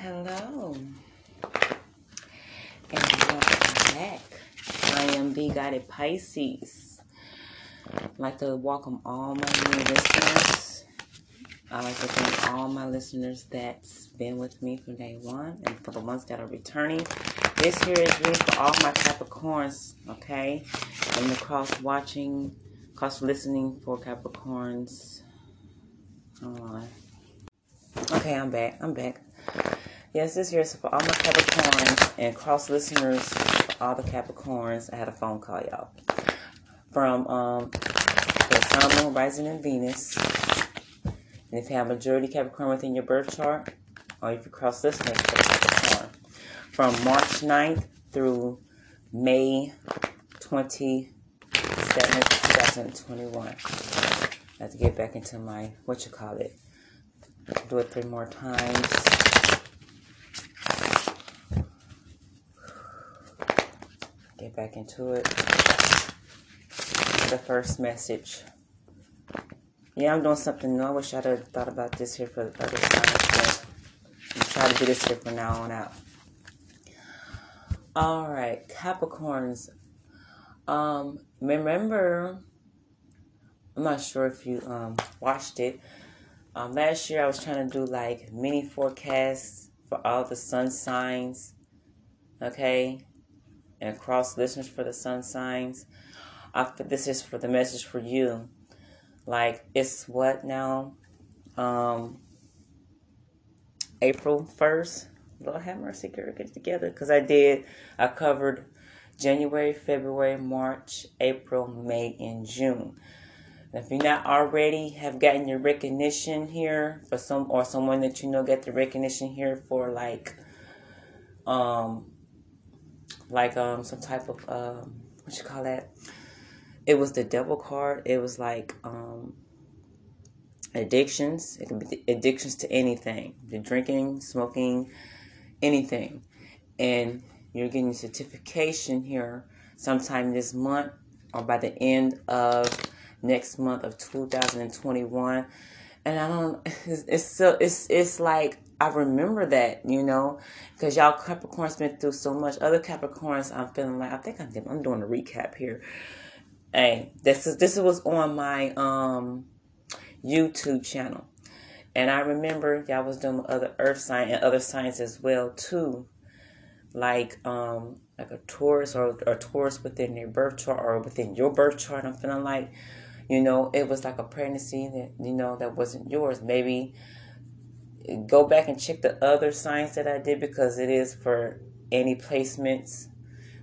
Hello. And welcome back. I am the guided Pisces. I'd like to welcome all my new listeners. I'd like to thank all my listeners that's been with me from day one and for the ones that are returning. This here is really for all my Capricorns, okay? And the cross watching, cross listening for Capricorns. Hold on. Okay, I'm back. I'm back. Yes, this year is for all my Capricorns and cross listeners, for all the Capricorns. I had a phone call, y'all. From um, the Sun, Moon, Rising, and Venus. And if you have majority Capricorn within your birth chart, or if you cross listeners for Capricorn, from March 9th through May 27th, 2021. I have to get back into my, what you call it, do it three more times. Back into it. The first message. Yeah, I'm doing something new. I wish I'd have thought about this here for the other times, I'm trying to do this here from now on out. All right, Capricorns. Um, remember, I'm not sure if you um watched it. Um, last year I was trying to do like mini forecasts for all the sun signs, okay, and cross listeners for the sun signs. I this is for the message for you. Like it's what now? Um, April first. Lord have mercy, girl, get it together. Cause I did. I covered January, February, March, April, May, and June. If you're not already have gotten your recognition here for some or someone that you know get the recognition here for like um like um some type of um what you call that? It was the devil card. It was like um addictions. It could be addictions to anything. The drinking, smoking, anything. And you're getting certification here sometime this month or by the end of next month of 2021 and i don't it's, it's so it's it's like i remember that you know because y'all capricorns been through so much other capricorns i'm feeling like i think i'm, I'm doing a recap here hey this is this was on my um youtube channel and i remember y'all was doing other earth sign and other signs as well too like um like a Taurus or a Taurus within their birth chart or within your birth chart. I'm feeling like you know, it was like a pregnancy that, you know, that wasn't yours. Maybe go back and check the other signs that I did because it is for any placements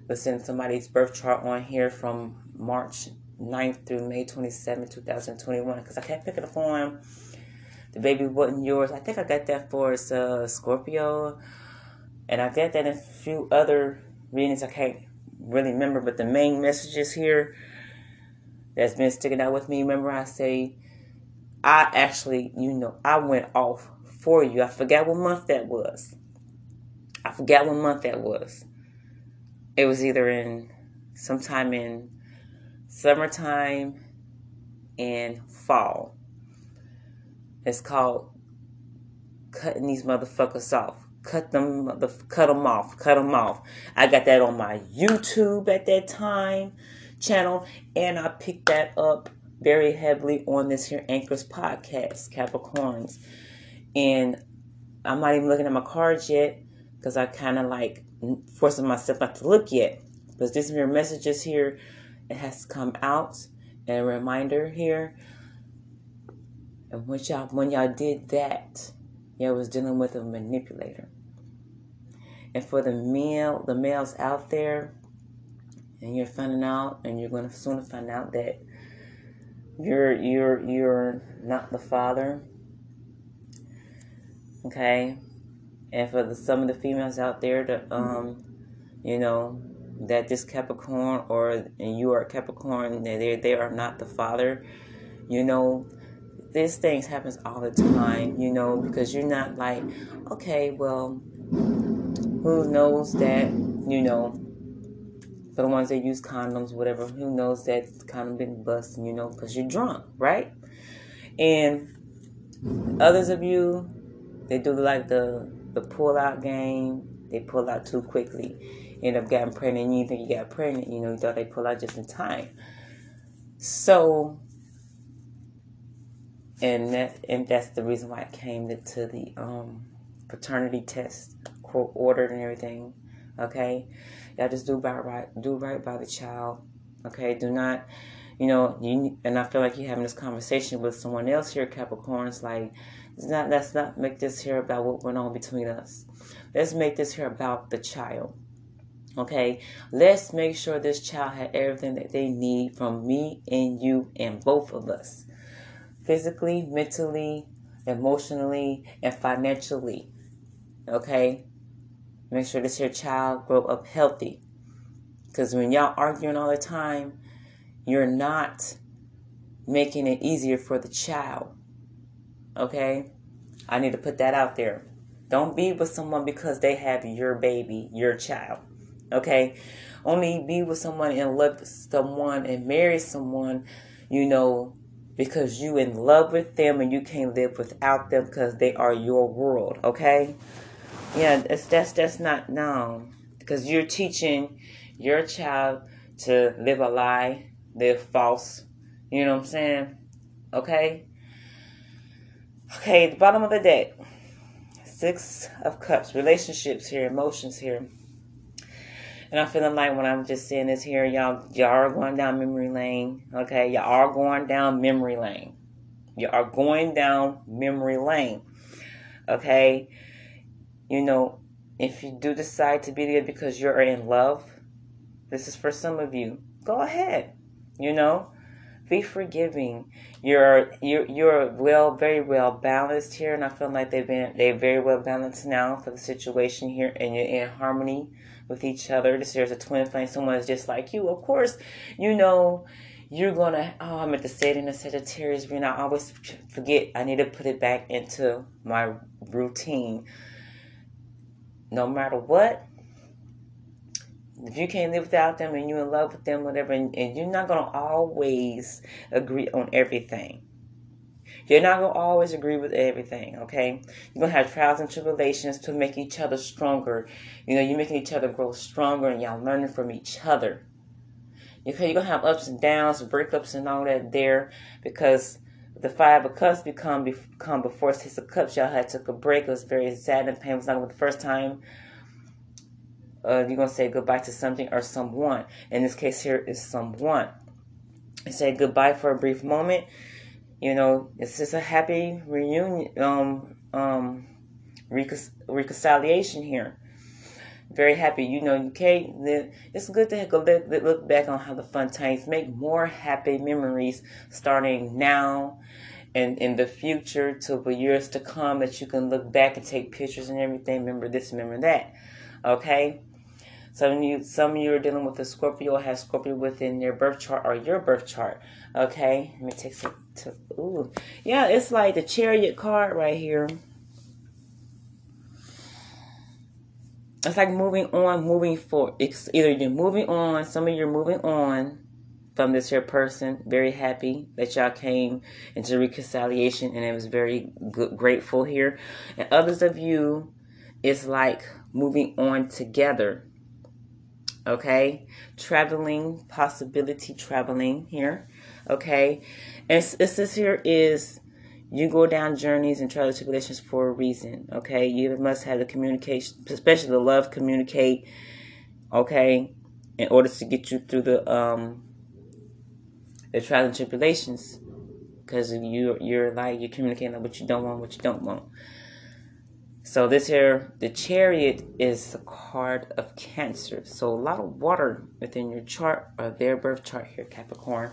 within somebody's birth chart on here from March 9th through May 27, 2021. Because I kept picking up on the baby wasn't yours. I think I got that for uh, Scorpio. And I got that in a few other readings. I can't really remember, but the main messages here that's been sticking out with me. Remember, I say, I actually, you know, I went off for you. I forgot what month that was. I forgot what month that was. It was either in sometime in summertime and fall. It's called cutting these motherfuckers off. Cut them, cut them off, cut them off. I got that on my YouTube at that time channel, and I picked that up very heavily on this here Anchors podcast, Capricorns. And I'm not even looking at my cards yet because I kind of like forcing myself not to look yet. Because this mirror messages here, it has come out. And a reminder here. And when y'all when y'all did that, y'all was dealing with a manipulator. And for the male, the males out there, and you're finding out, and you're going to soon find out that you're you're you're not the father. Okay, and for the, some of the females out there that um, you know, that this Capricorn or you are Capricorn, they they are not the father. You know, these things happens all the time. You know, because you're not like, okay, well, who knows that you know for the ones that use condoms, whatever, who knows that condom been busting, you know, because you're drunk, right? And others of you They do like the the pull out game. They pull out too quickly. End up getting pregnant. You think you got pregnant. You know, you thought they pull out just in time. So, and that and that's the reason why I came to, to the um, paternity test, court ordered and everything. Okay, y'all just do right, right, do right by the child. Okay, do not you know, you and I feel like you're having this conversation with someone else here, Capricorns. Like, it's not let's not make this here about what went on between us. Let's make this here about the child. Okay, let's make sure this child had everything that they need from me and you and both of us, physically, mentally, emotionally, and financially. Okay, make sure this here child grow up healthy. Because when y'all arguing all the time, you're not making it easier for the child. Okay? I need to put that out there. Don't be with someone because they have your baby, your child. Okay? Only be with someone and love someone and marry someone, you know, because you in love with them and you can't live without them because they are your world. Okay? Yeah, that's that's that's not no. Because you're teaching your child to live a lie they're false. You know what I'm saying? Okay? Okay, the bottom of the deck. Six of Cups. Relationships here, emotions here. And I'm feeling like when I'm just saying this here, y'all y'all are going down memory lane. Okay, y'all are going down memory lane. You are going down memory lane. Okay? You know, if you do decide to be there because you're in love, this is for some of you. Go ahead. You know, be forgiving. You're you're you're well, very well balanced here, and I feel like they've been they're very well balanced now for the situation here, and you're in harmony with each other. This here's a twin flame. Someone is just like you. Of course, you know you're gonna. Oh, I meant to say it in a Sagittarius reading. I always forget. I need to put it back into my routine. No matter what, if you can't live without them and you're in love with them, whatever, and, and you're not going to always agree on everything. You're not going to always agree with everything, okay? You're going to have trials and tribulations to make each other stronger. You know, you're making each other grow stronger and y'all learning from each other. Okay, you're going to have ups and downs, breakups and all that there because the five of cups become become before six of cups. Y'all had took a break. It was very sad and painful. It was not the first time uh, you're going to say goodbye to something or someone. In this case, here is someone. You say goodbye for a brief moment. You know, it's just a happy reunion, um, um, reconciliation here. Very happy. You know, you can't. It's good to go look, look back on how the fun times make more happy memories starting now and in the future to the years to come that you can look back and take pictures and everything. Remember this, remember that. Okay? Some of you, some of you are dealing with a Scorpio or have Scorpio within your birth chart or your birth chart. Okay, let me take some. To, ooh, yeah, it's like the Chariot card right here. It's like moving on, moving forward. It's either you're moving on. Some of you are moving on from this here person. Very happy that y'all came into reconciliation, and it was very good, grateful here. And others of you, it's like moving on together okay? Traveling possibility traveling here okay? And this here is you go down journeys and travel tribulations for a reason okay? You must have the communication especially the love communicate okay? In order to get you through the um the trials and tribulations because you you're like you're communicating what you don't want what you don't want so this here, the chariot is the card of Cancer. So a lot of water within your chart or their birth chart here, Capricorn.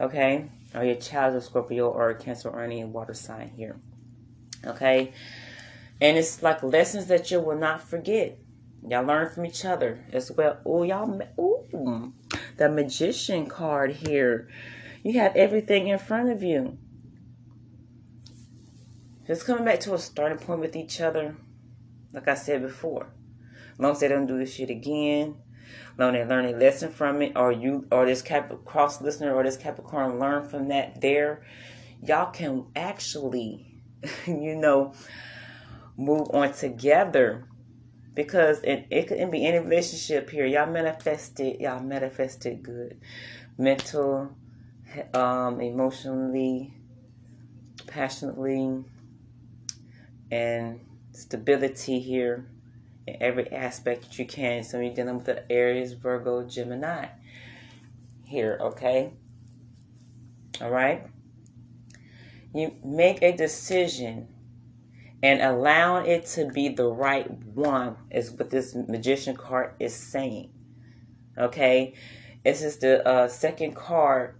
Okay, or your child of Scorpio or Cancer or any water sign here. Okay, and it's like lessons that you will not forget. Y'all learn from each other as well. Oh, y'all, ooh, the magician card here. You have everything in front of you. Just coming back to a starting point with each other, like I said before. As long as they don't do this shit again, long they learn a lesson from it, or you or this Cap cross listener or this Capricorn learn from that there, y'all can actually, you know, move on together because it, it could be any relationship here. Y'all manifested, y'all manifested good. Mental, um, emotionally, passionately, and stability here in every aspect that you can. So you're dealing with the Aries, Virgo, Gemini here, okay? All right? You make a decision and allowing it to be the right one is what this magician card is saying. Okay? This is the uh, second card.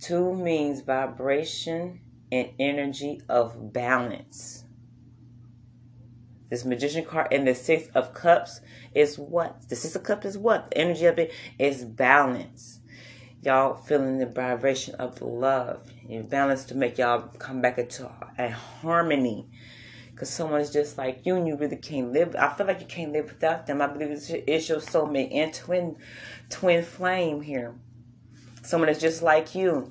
Two means vibration and energy of balance. This magician card and the six of cups is what? The six of cups is what? The energy of it is balance. Y'all feeling the vibration of love and balance to make y'all come back into a harmony because someone is just like you and you really can't live. I feel like you can't live without them. I believe it's, it's your soulmate and twin, twin flame here. Someone is just like you.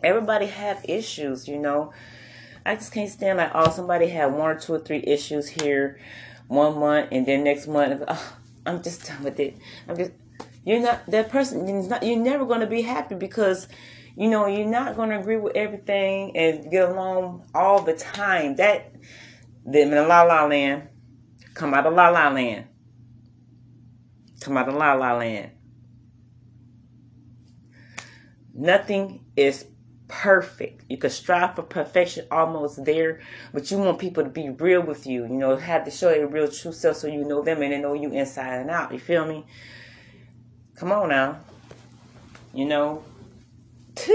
Everybody have issues, you know. I just can't stand like oh somebody had one or two or three issues here one month and then next month oh, I'm just done with it. I'm just you're not that person. You're, not, you're never going to be happy because you know, you're not going to agree with everything and get along all the time. That, them in la la land, come out of la la land. Come out of la la land. Nothing is perfect. You can strive for perfection almost there, but you want people to be real with you. You know, have to show their real true self so you know them and they know you inside and out. You feel me? Come on now. You know,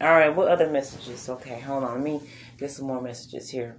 All right, what other messages? Okay, hold on. Let me get some more messages here.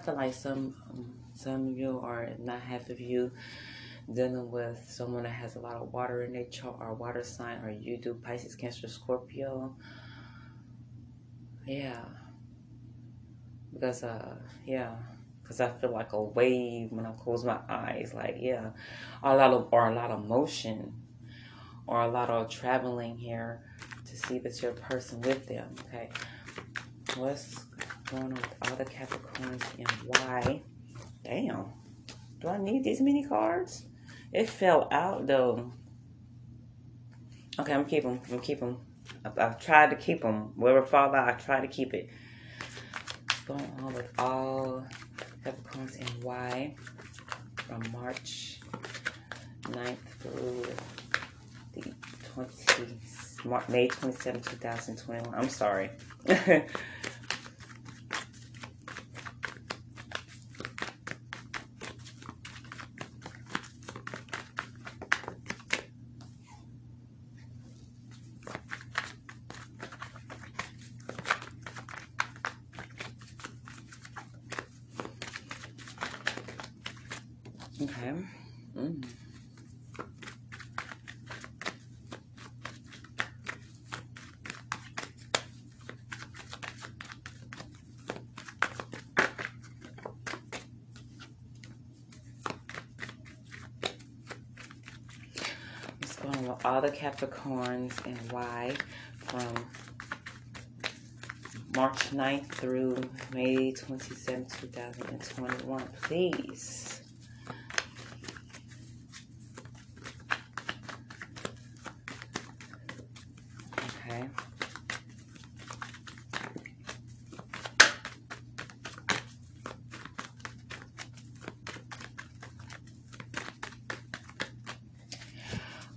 Feel like some some of you are not half of you dealing with someone that has a lot of water in their chart or water sign or you do Pisces, Cancer, Scorpio. Yeah. Because uh yeah. Because I feel like a wave when I close my eyes. Like, yeah. a lot of or a lot of motion. Or a lot of traveling here to see that you're a person with them. Okay. What's going on with all the Capricorns and why. Damn. Do I need these many cards? It fell out though. Okay, I'm keep them. I'm keep them. I've, I've tried to keep them. Wherever fall out, I try to keep it. Going on with all Capricorns and why from March 9th through the 20, May 27, 2021. I'm sorry. Okay. Mm. What's going on with all the Capricorns and why from March 9th through May 27, 2021, please.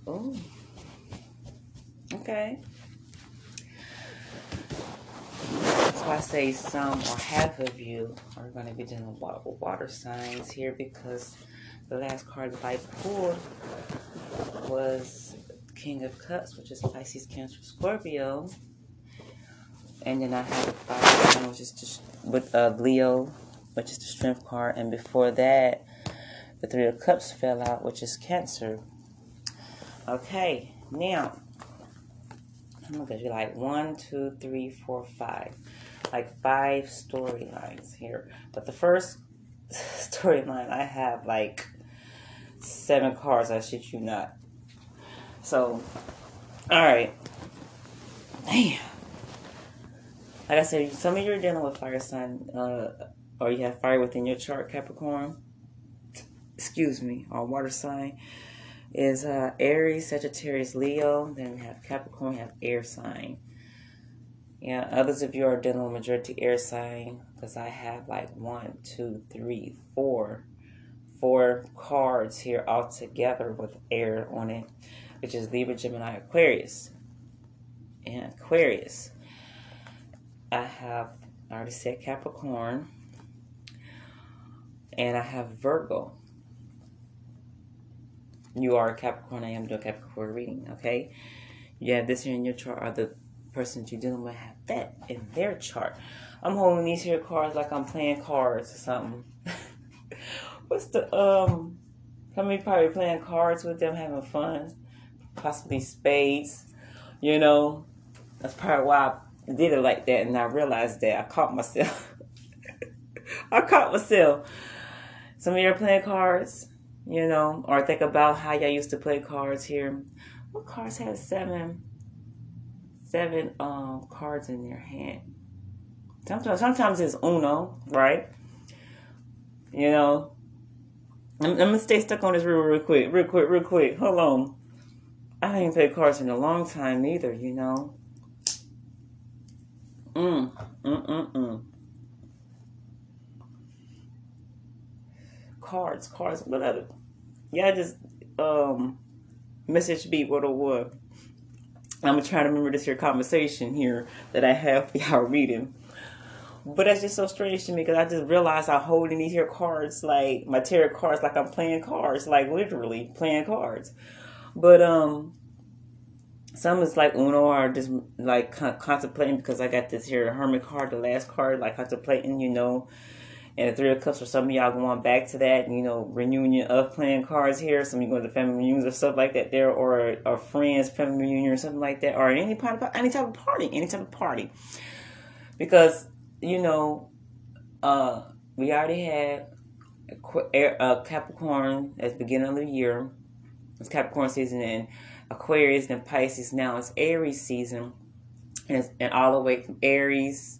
Oh. Okay. That's why I say some or half of you are going to be with water signs here because the last card that I pulled was King of Cups, which is Pisces, Cancer, Scorpio. And then I have the fire sign, which is just with uh, Leo, which is the strength card. And before that, the Three of Cups fell out, which is Cancer. Okay, now I'm gonna give you like one, two, three, four, five, like five storylines here. But the first storyline, I have like seven cards. I shit you not. So, all right, damn. Like I said, some of you are dealing with fire sign, uh, or you have fire within your chart, Capricorn. Excuse me, or water sign is uh, Aries, Sagittarius, Leo. Then we have Capricorn, we have air sign. Yeah, others of you are dealing with majority air sign because I have like one, two, three, four, four cards here all together with air on it, which is Libra, Gemini, Aquarius. And Aquarius, I have, I already said Capricorn, and I have Virgo you are a Capricorn, I am doing Capricorn reading, okay? You have this here in your chart, are the person that you're dealing with have that in their chart. I'm holding these here cards like I'm playing cards or something. What's the, um, many probably playing cards with them, having fun? Possibly spades, you know? That's probably why I did it like that, and I realized that I caught myself. I caught myself. Some of you are playing cards you know, or think about how y'all used to play cards here. What cards had seven, seven um cards in their hand? Sometimes, sometimes it's Uno, right? You know, I'm, I'm gonna stay stuck on this real, real quick, real quick, real quick. Hold on. I haven't played cards in a long time either, you know. Mm, mm, mm, mm. cards, cards, whatever. Y'all just um message me what or what. I'm gonna try to remember this here conversation here that I have for y'all reading. But that's just so strange to me because I just realized I'm holding these here cards like my tarot cards like I'm playing cards, like literally playing cards. But um some is like Uno or just like contemplating because I got this here Hermit card, the last card, like contemplating, you know, and the Three of Cups for some of y'all going back to that, you know, reunion of playing cards here. Some of you going to family reunions or stuff like that there, or or friends family reunion or something like that, or any part of, any type of party, any type of party. Because you know, uh, we already had a Capricorn at the beginning of the year. It's Capricorn season and Aquarius and Pisces. Now it's Aries season, and, and all the way from Aries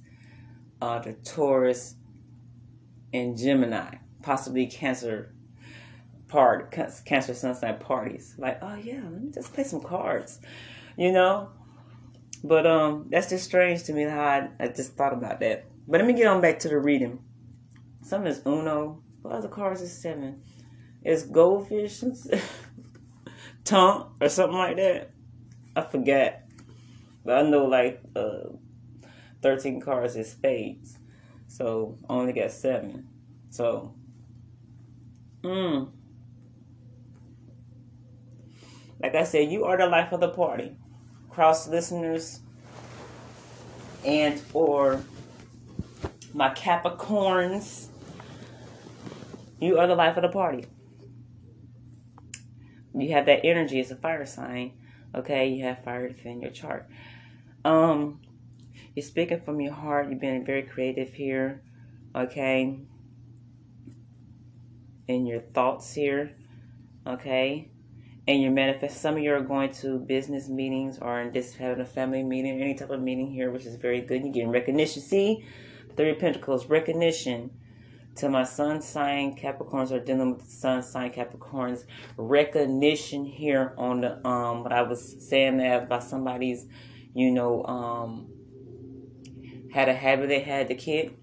uh, to Taurus and Gemini, possibly Cancer part Cancer Sun sign parties. Like, oh yeah, let me just play some cards, you know. But um, that's just strange to me how I, I just thought about that. But let me get on back to the reading. Some is Uno. What other cards is seven? It's Go Fish, tonk, or something like that. I forget. But I know like uh, 13 cards is spades. So I only got seven. So, mm. Like I said, you are the life of the party. Cross listeners and or my Capricorns. You are the life of the party. You have that energy as a fire sign. Okay, you have fire within your chart. Um, you're speaking from your heart. You've been very creative here. Okay. In your thoughts here. Okay. And your manifest. Some of you are going to business meetings or in just having a family meeting, any type of meeting here, which is very good. You're getting recognition. See, Three of Pentacles, recognition to my sun sign Capricorns are dealing with the sun sign Capricorns recognition here on the um what I was saying that by somebody's you know um had a habit they had the kid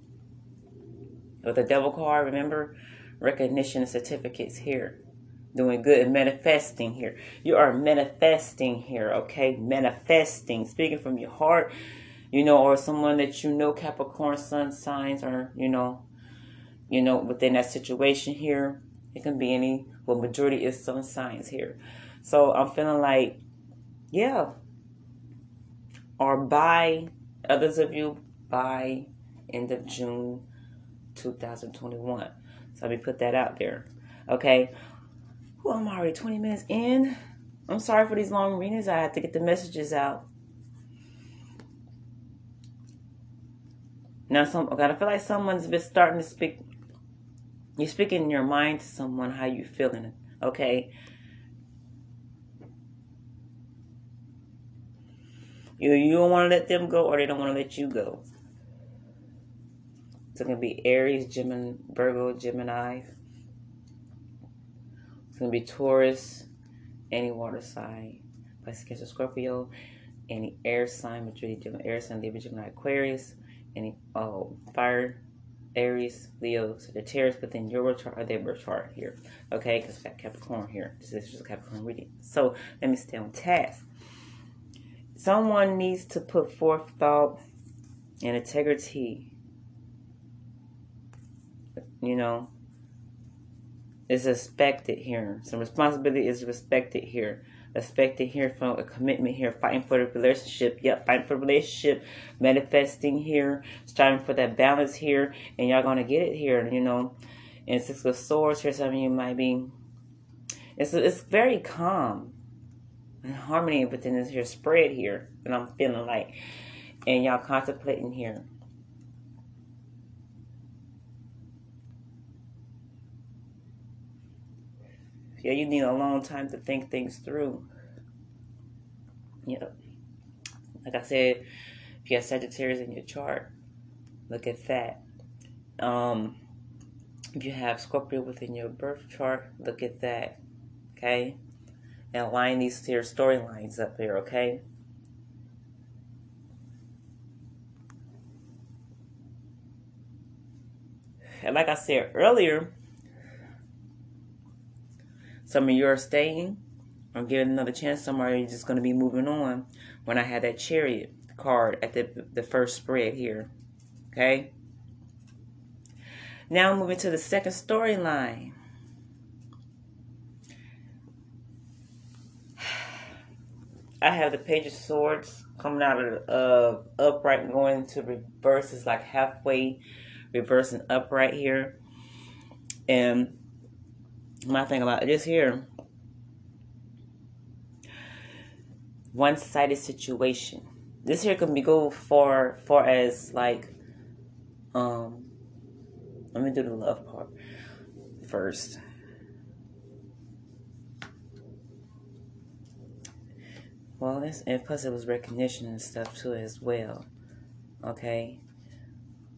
with the devil card, remember? Recognition certificates here. Doing good and manifesting here. You are manifesting here, okay? Manifesting, speaking from your heart. you know, or someone that you know Capricorn sun signs or, you know, you know, within that situation here. It can be any, well, majority is sun signs here. So I'm feeling like, yeah. Or by others of you by end of June 2021. So let me put that out there. Okay. Well, I'm already 20 minutes in. I'm sorry for these long readings. I have to get the messages out. Now, some I feel like someone's been starting to speak. You're speaking in your mind to someone how you feeling. Okay. You you don't want to let them go, or they don't want to let you go. It's gonna be Aries, Gemini, Virgo, Gemini. It's gonna be Taurus, any water sign, Pisces, Cancer, Scorpio, any air sign, majority Gemini, air sign, Libra, Gemini, Aquarius, any oh fire, Aries, Leo, Sagittarius within your birth uh, chart or their birth chart here. Okay, because we got Capricorn here. This is just a Capricorn reading. So let me stay on task. Someone needs to put forth thought and integrity. You know, is expected here. Some responsibility is respected here. Expected here from a commitment here, fighting for the relationship. Yep, fighting for the relationship, manifesting here, striving for that balance here, and y'all gonna get it here. You know, and six of swords here. Some of you might be. It's it's very calm and harmony within this here spread here that I'm feeling like, and y'all contemplating here. Yeah, you need a long time to think things through. Yep. Like I said, if you have Sagittarius in your chart, look at that. Um, if you have Scorpio within your birth chart, look at that. Okay? And line these to your storylines up here, okay? And like I said earlier, some of you are staying or giving another chance. Some are just going to be moving on. When I had that chariot card at the, the first spread here. Okay? Now moving to the second storyline. I have the Page of Swords coming out of uh, upright and going to reverse. It's like halfway reversing upright here. And my thing about this here. One-sided situation. This here can be go for far as like um let me do the love part first. Well this and plus it was recognition and stuff too as well okay?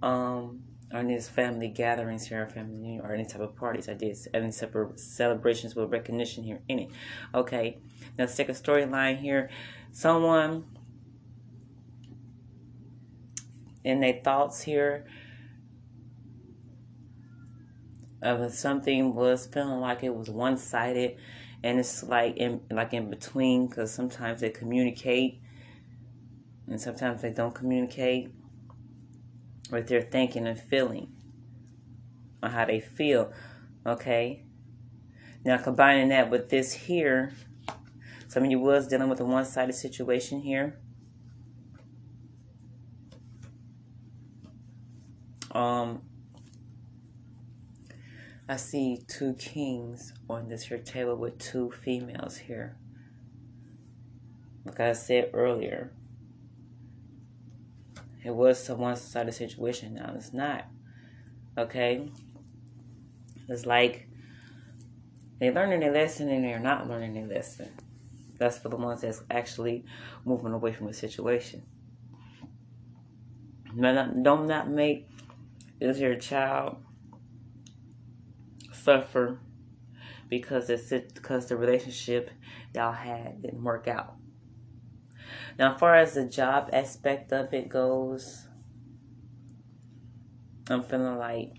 Um or any family gatherings here, family or any type of parties. I did any separate celebrations with recognition here in it. Okay, now let's take a storyline here. Someone in their thoughts here of something was feeling like it was one sided, and it's like in like in between because sometimes they communicate and sometimes they don't communicate what they're thinking and feeling or how they feel. Okay. Now combining that with this here, some of you was dealing with a one-sided situation here. Um, I see two kings on this here table with two females here. Like I said earlier, it was a one sided situation. Now it's not. Okay? It's like they're learning their lesson and they're not learning their lesson. That's for the ones that's actually moving away from the situation. Don't not make this your child suffer because it's because the relationship y'all had didn't work out. Now, as far as the job aspect of it goes, I'm feeling like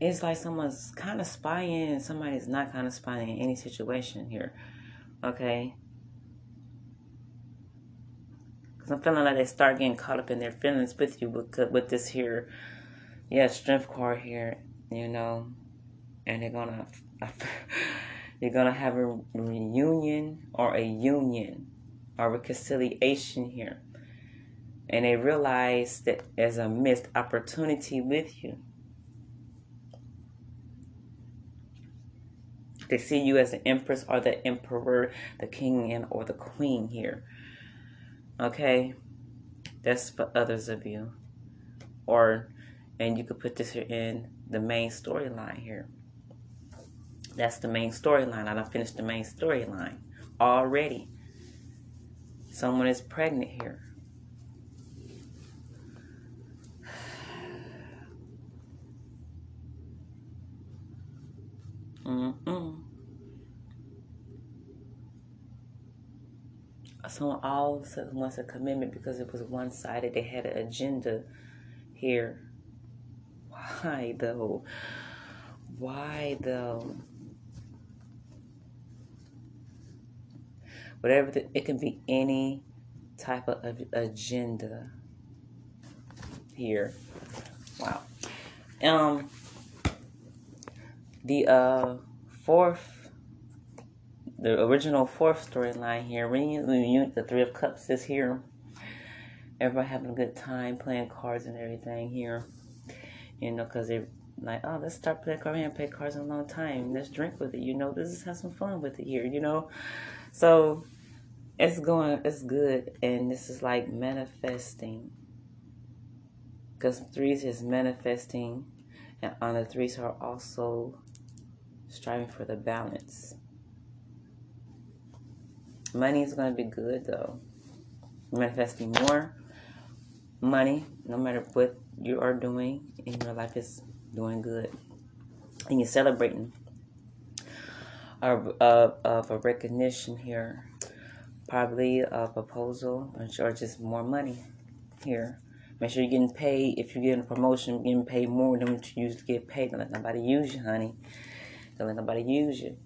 it's like someone's kind of spying and somebody's not kind of spying in any situation here. Okay? Cause I'm feeling like they start getting caught up in their feelings with you with, with this here, yeah, strength card here, you know, and they're gonna, you're gonna have a reunion or a union or reconciliation here. And they realize that there's a missed opportunity with you. They see you as the empress or the emperor, the king and or the queen here. Okay? That's for others of you. Or and you could put this here in the main storyline here. That's the main storyline. I don't finish the main storyline already. Someone is pregnant here. Mm-mm. Someone all wants a commitment because it was one sided. They had an agenda here. Why though? Why though? Whatever the, it can be any type of agenda here. Wow. Um the uh, fourth, the original fourth storyline here, reunion, the Three of Cups is here. Everybody having a good time playing cards and everything here. You know, because they're like, oh, let's start playing cards. We haven't played cards in a long time. Let's drink with it. You know, let's just have some fun with it here, you know? So it's going, it's good. And this is like manifesting. Because threes is manifesting. And on the threes are also striving for the balance. Money is going to be good though. Manifesting more money, no matter what you are doing in your life, is doing good. And you're celebrating of, of, a recognition here, probably a proposal or just more money here. Make sure you're getting paid. If you're getting a promotion, getting paid more than what you used to get paid. Don't let nobody use you, honey. Don't let nobody use you.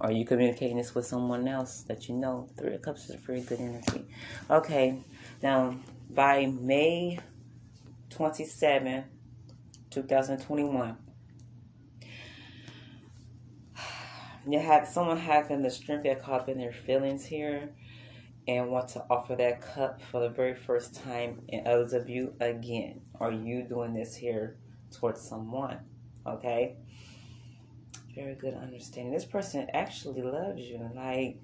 Are you communicating this with someone else that you know? Three of Cups is a very good energy. Okay, now by May 27, 2021, you have someone having the strength get caught up in their feelings here and want to offer that cup for the very first time and others of you again. Are you doing this here towards someone? Okay very good understanding. This person actually loves you. Like,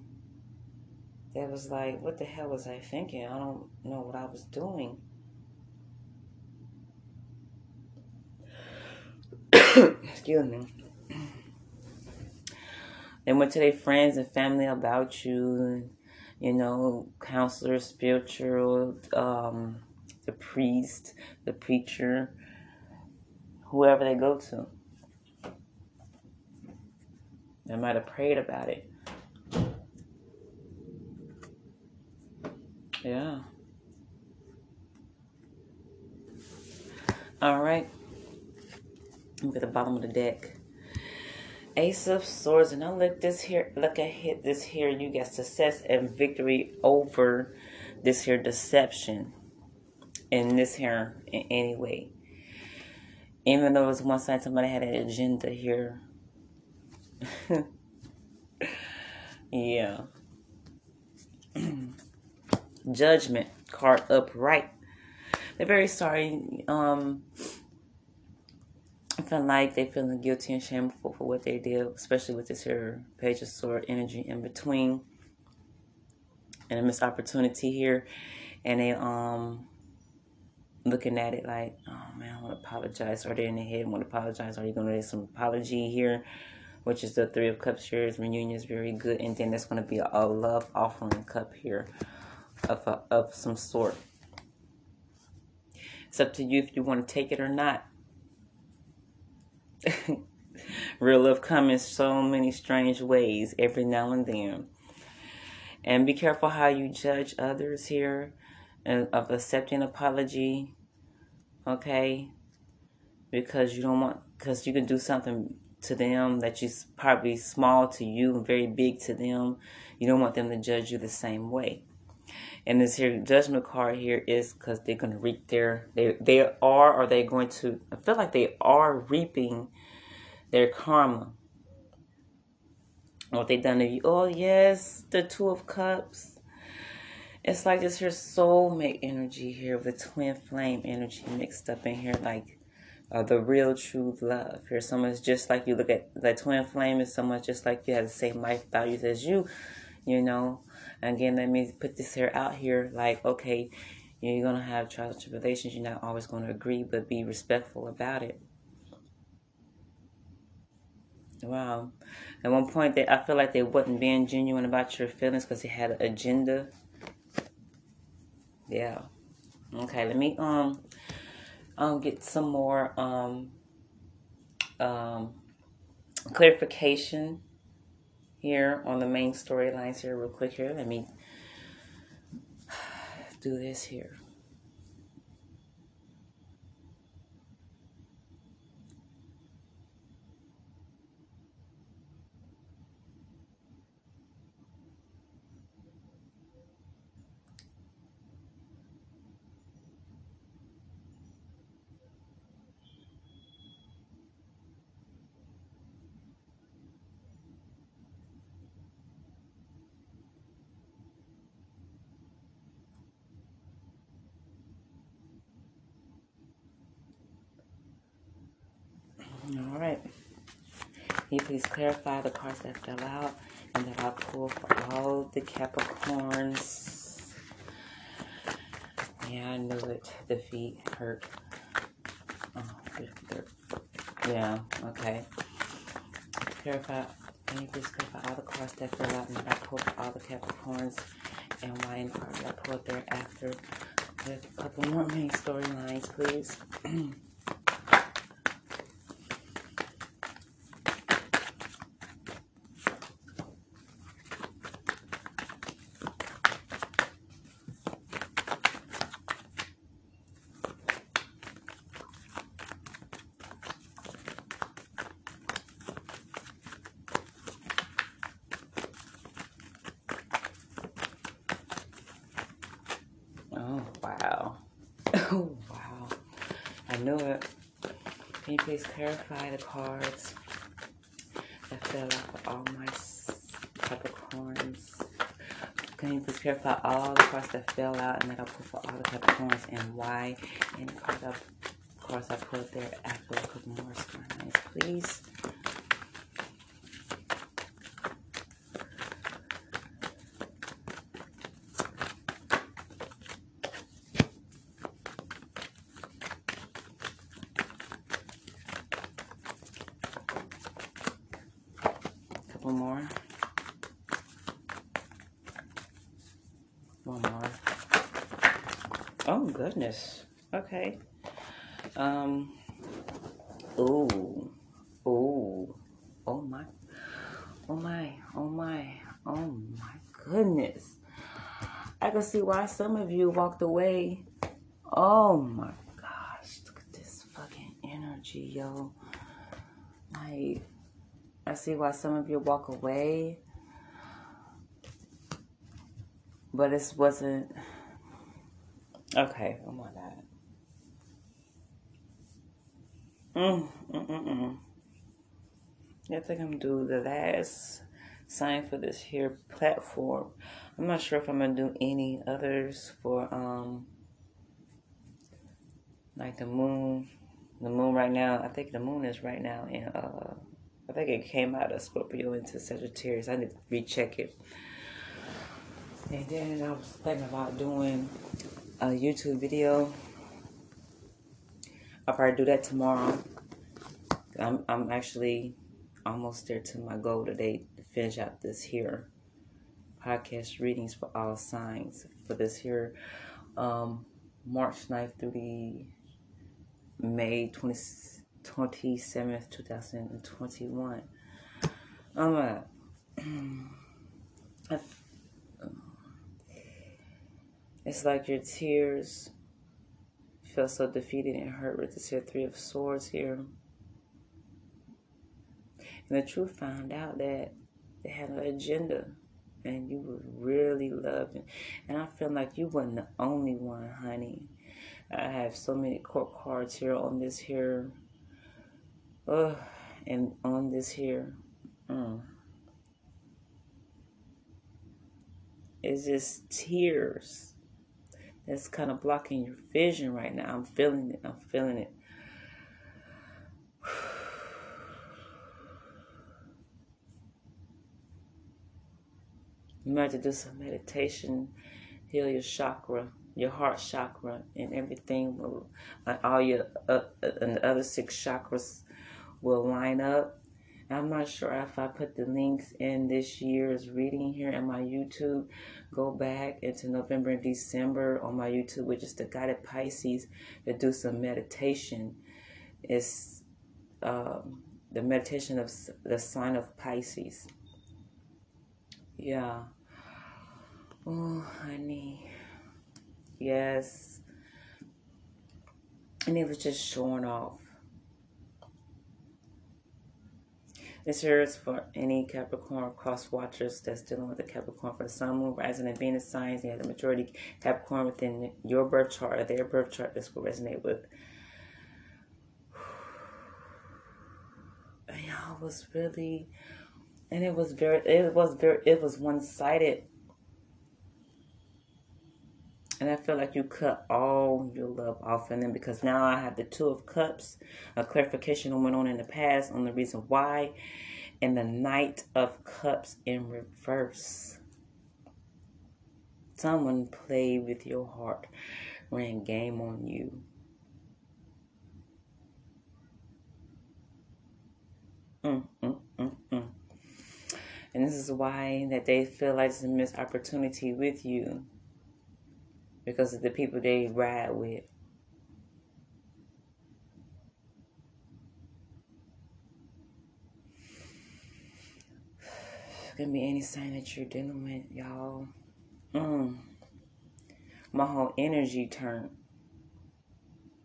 that was like, what the hell was I thinking? I don't know what I was doing. Excuse me. They went to their friends and family about you, you know, counselor, spiritual, um, the priest, the preacher, whoever they go to. I might have prayed about it. Yeah. All right. Look at the bottom of the deck. Ace of Swords, and I look this here. Look hit this here. You get success and victory over this here deception in this here in any way. Even though it was one side, somebody had an agenda here yeah. Judgment card upright. They're very sorry. Um, I feel like they're feeling guilty and shameful for what they did, especially with this here page of sword energy in between and a missed opportunity here. And they um looking at it like, oh man, I want to apologize. Are they in their head want to apologize? Are you gonna get some apology here? which is the Three of Cups here. Reunion is very good. And then there's to be a, a love offering cup here of, a, of some sort. It's up to you if you want to take it or not. Real love comes so many strange ways every now and then. And be careful how you judge others here and of accepting apology. Okay? Because you don't want, because you can do something to them that you're probably small to you and very big to them. You don't want them to judge you the same way. And this here judgment card here is because they're going to reap their, they, they are, or they going to, I feel like they are reaping their karma. What they done to you. Oh, yes, the Two of Cups. It's like this here soulmate energy here with twin flame energy mixed up in here. Like uh, the real true love. Here, someone's just like you. Look at that twin flame is someone just like you, has the same life values as you, you know. Again, let me put this here out here. Like, okay, you're gonna have trials and tribulations. You're not always gonna agree, but be respectful about it. Wow. At one point, they, I feel like they wasn't being genuine about your feelings because they had an agenda. Yeah. Okay. Let me um um, get some more um, um, clarification here on the main storylines here real quick here. Let me do this here. All right. Can you please clarify the cards that fell out and that I pull for all the Capricorns? Yeah, I knew it. The feet hurt. Oh, yeah, okay. Clarify. Can you please clarify all the cards that fell out and that I pull for all the Capricorns and why in cards I pulled thereafter? With a couple more main storylines, please. clarify the cards that fell out for all my Capricorns? Can you please clarify all the cards that fell out and that I put for all the Capricorns and why? And card of cards I put there after a couple more please. goodness. Okay. Um. Ooh. Ooh. Oh my. Oh my. Oh my. Oh my goodness. I can see why some of you walked away. Oh my gosh. Look at this fucking energy, yo. Like, I see why some of you walk away. But it wasn't Okay, that. Mm, mm, mm, mm. I think I'm do the last sign for this here platform. I'm not sure if I'm gonna do any others for um like the moon. The moon right now, I think the moon is right now in uh I think it came out of Scorpio into Sagittarius. I need to recheck it. And then I was thinking about doing a YouTube video. I'll probably do that tomorrow. I'm I'm actually almost there to my goal today to finish out this here podcast readings for all signs for this here um, March 9th through the May 20, 27th, 2021. Um, uh, It's like your tears feel so defeated and hurt with this here Three of Swords here. And the truth found out that they had an agenda and you were really loving. And I feel like you wasn't the only one, honey. I have so many court cards here on this here. Ugh, and on this here. Mm. It's just tears that's kind of blocking your vision right now. I'm feeling it. I'm feeling it. You might have to do some meditation, heal your chakra, your heart chakra, and everything will, like all your uh, uh, and the other six chakras will line up. I'm not sure if I put the links in this year's reading here in my YouTube. Go back into November and December on my YouTube, which is the Guided Pisces, to do some meditation. It's um, the meditation of the sign of Pisces. Yeah. Oh, honey. Yes. And it was just showing off. This here is for any Capricorn cross watchers that's dealing with the Capricorn for the Sun, Moon, Rising, and Venus signs. You have the majority Capricorn within your birth chart or their birth chart. This will resonate with. And y'all was really, and it was very, it was very, it was one sided and I feel like you cut all your love off in them because now I have the Two of Cups, a clarification that went on in the past on the reason why, and the Knight of Cups in reverse. Someone played with your heart, ran game on you. Mm, mm, mm, mm. And this is why that they feel like it's a missed opportunity with you because of the people they ride with. Could be any sign that you're dealing with, y'all. Mm. My whole energy turned.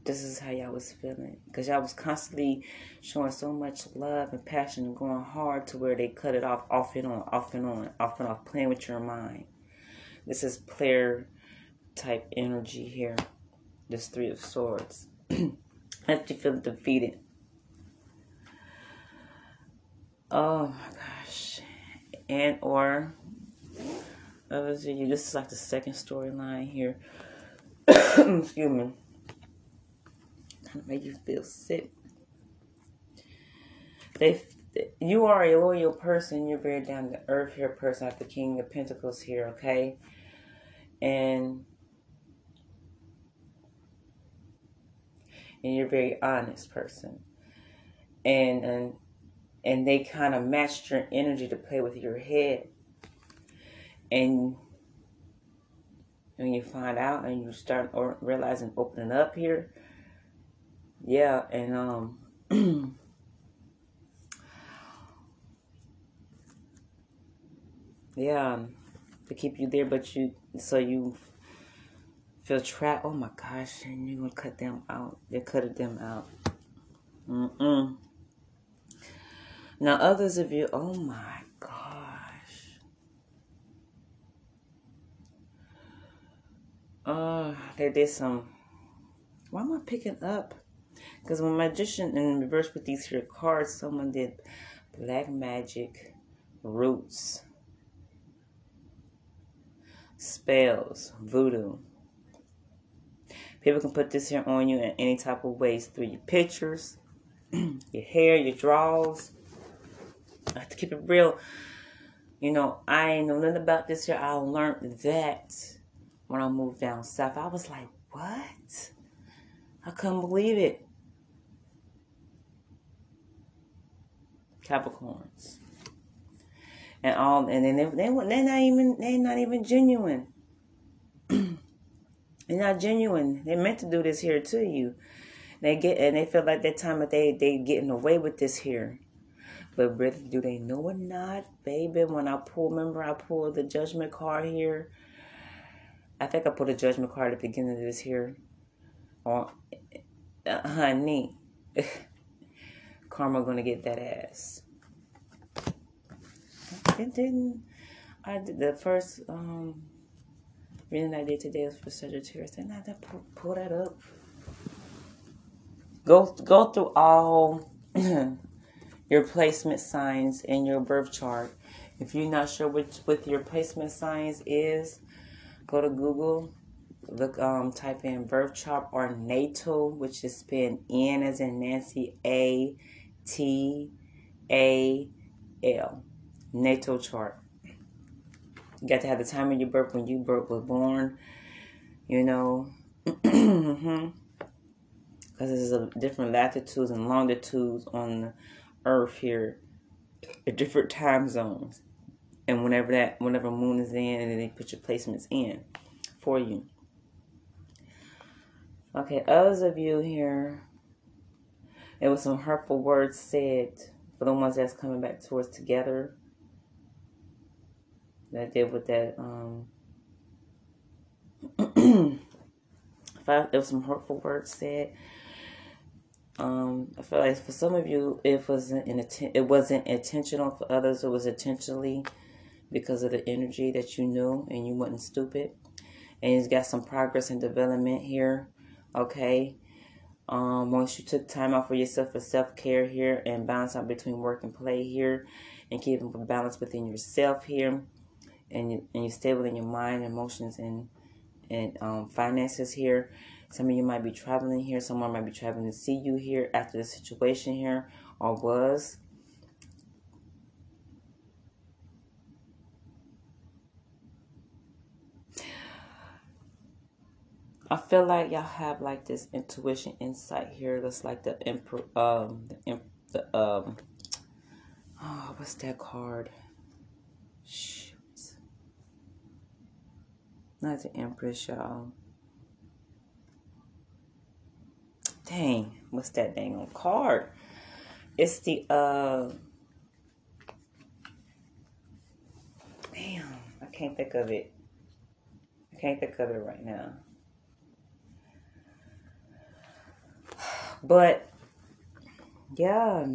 This is how y'all was feeling. Because y'all was constantly showing so much love and passion and going hard to where they cut it off, off and on, off and on, off and off, playing with your mind. This is player type energy here. This Three of Swords. Let you feel defeated. Oh my gosh. And or others of you, this is like the second storyline here. Excuse me. Kind of make you feel sick. They you are a loyal person. You're very down to earth here person, like the King of Pentacles here, okay? And and you're a very honest person. And and and they kind of matched your energy to play with your head. And when you find out and you start or realizing opening up here, yeah, and um yeah, to keep you there, but you so you feel trapped. Oh my gosh, and you're gonna cut them out. They cut them out. Mm-mm. Now others of you, oh my gosh. Oh, they did some. Why am I picking up? Because when magician in reverse with these here cards, someone did black magic roots, spells, voodoo. People can put this here on you in any type of ways through your pictures, your hair, your draws. I have to keep it real. You know, I ain't know nothing about this here. I learned that when I moved down south. I was like, what? I couldn't believe it. Capricorns. And all and then they, they they're not even they're not even genuine. They're not genuine. They meant to do this here to you. They get and they feel like that time that they they getting away with this here. But brother, do they know or not, baby? When I pull, remember I pulled the judgment card here. I think I put a judgment card at the beginning of this here. Oh, honey, karma gonna get that ass. It didn't. I did the first um reading I did today was for Sagittarius. And I had to pull, pull that up. Go go through all your placement signs in your birth chart. If you're not sure which what your placement signs is, go to Google, look um type in birth chart or natal, which is spelled N as in Nancy A T A L. Natal chart. You got to have the time of your birth when you birth was born, you know. Mm-hmm. Because there's a different latitudes and longitudes on the earth here, different time zones. And whenever that whenever moon is in and then they put your placements in for you. Okay, others of you here, it was some hurtful words said for the ones that's coming back towards together that did with that. Um, if I, there was some hurtful words said. Um, I feel like for some of you, it wasn't an it wasn't intentional. For others, it was intentionally because of the energy that you knew and you wasn't stupid. And you've got some progress and development here. Okay. Um, once you took time out for yourself for self care here and balance out between work and play here, and keeping balance within yourself here and you, and you're stable in your mind, emotions, and and um, finances here. Some of you might be traveling here. Someone might be traveling to see you here after the situation here or was. I feel like y'all have like this intuition, insight here. That's like the emperor, um, the, the um, oh, what's that card? Not the Empress, y'all. Dang, what's that dang on card? It's the uh damn, I can't think of it. I can't think of it right now. But yeah.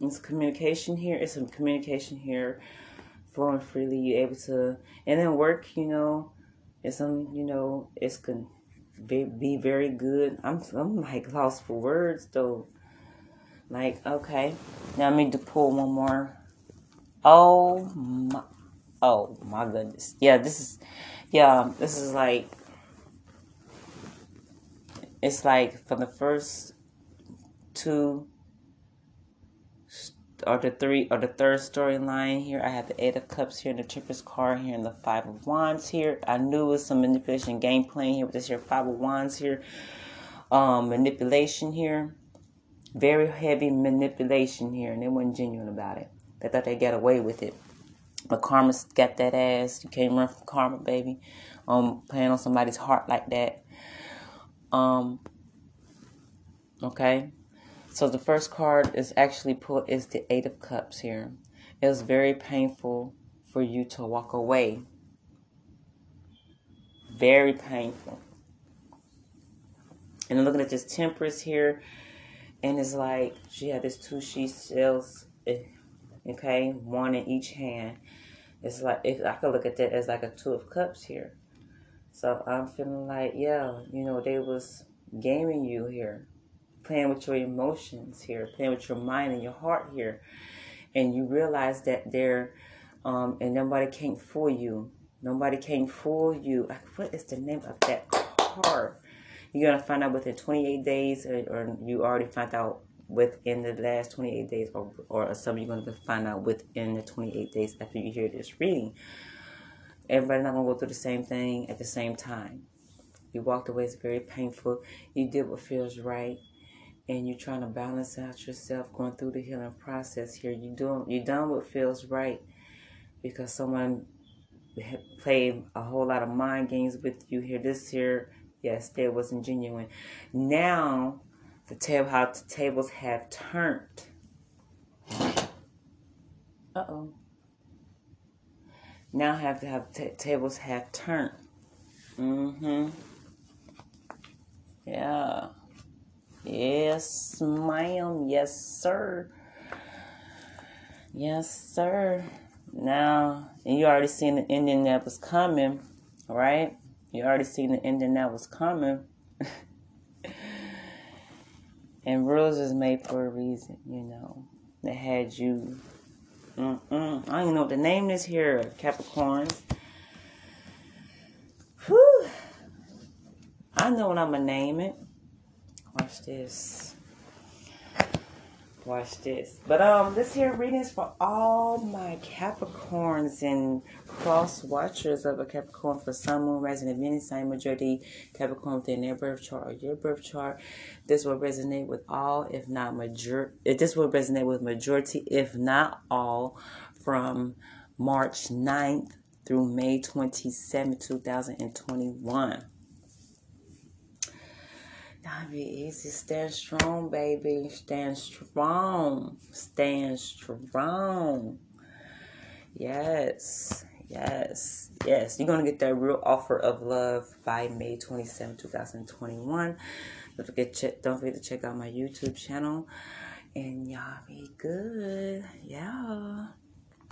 It's communication here. It's some communication here, flowing freely. You're able to, and then work. You know, it's some. You know, it's can be, be very good. I'm I'm like lost for words though. Like okay, now I need to pull one more. Oh my, oh my goodness. Yeah, this is, yeah, this is like. It's like for the first two or the three or the third storyline here. I have the Eight of Cups here, and the Temperance card here, and the Five of Wands here. I knew it was some manipulation game playing here with this here Five of Wands here. Um, manipulation here. Very heavy manipulation here, and they weren't genuine about it. They thought they got away with it. But karma's got that ass. You can't run from karma, baby. Um, playing on somebody's heart like that. Um, okay. So the first card is actually pulled is the Eight of Cups here. It was very painful for you to walk away. Very painful. And I'm looking at this Temperance here, and it's like she had this two she shells, eh, okay, one in each hand. It's like if I could look at that as like a two of cups here. So I'm feeling like, yeah, you know, they was gaming you here playing with your emotions here, playing with your mind and your heart here, and you realize that they're, um, and nobody can't fool you. Nobody can't fool you. What is the name of that card? You're gonna find out within 28 days, or, or you already found out within the last 28 days, or or some you're gonna find out within the 28 days after you hear this reading. Everybody's not gonna go through the same thing at the same time. You walked away; it's very painful. You did what feels right and you're trying to balance out yourself going through the healing process here you doing you done what feels right because someone played a whole lot of mind games with you here this here yes that wasn't genuine. Now the table how the tables have turned. Uh-oh. Now have to have t- tables have turned. Mm-hmm. Yeah Yes, ma'am. Yes, sir. Yes, sir. Now, you already seen the ending that was coming, right? You already seen the ending that was coming. and rules is made for a reason, you know. That had you. Mm-mm, I don't even know what the name is here, Capricorns. Whew. I know what I'm gonna name it. Watch this. Watch this. But um, this here reading is for all my Capricorns and cross watchers of a Capricorn for Sun, Moon, Rising, and Venus, sign majority Capricorn within their birth chart or your birth chart. This will resonate with all, if not major. This will resonate with majority, if not all, from March 9th through May 27, 2021. That'd be easy. Stand strong, baby. Stand strong. Stand strong. Yes. Yes. Yes. You're going to get that real offer of love by May 27, 2021. Don't forget, don't forget to check out my YouTube channel. And y'all be good. Yeah.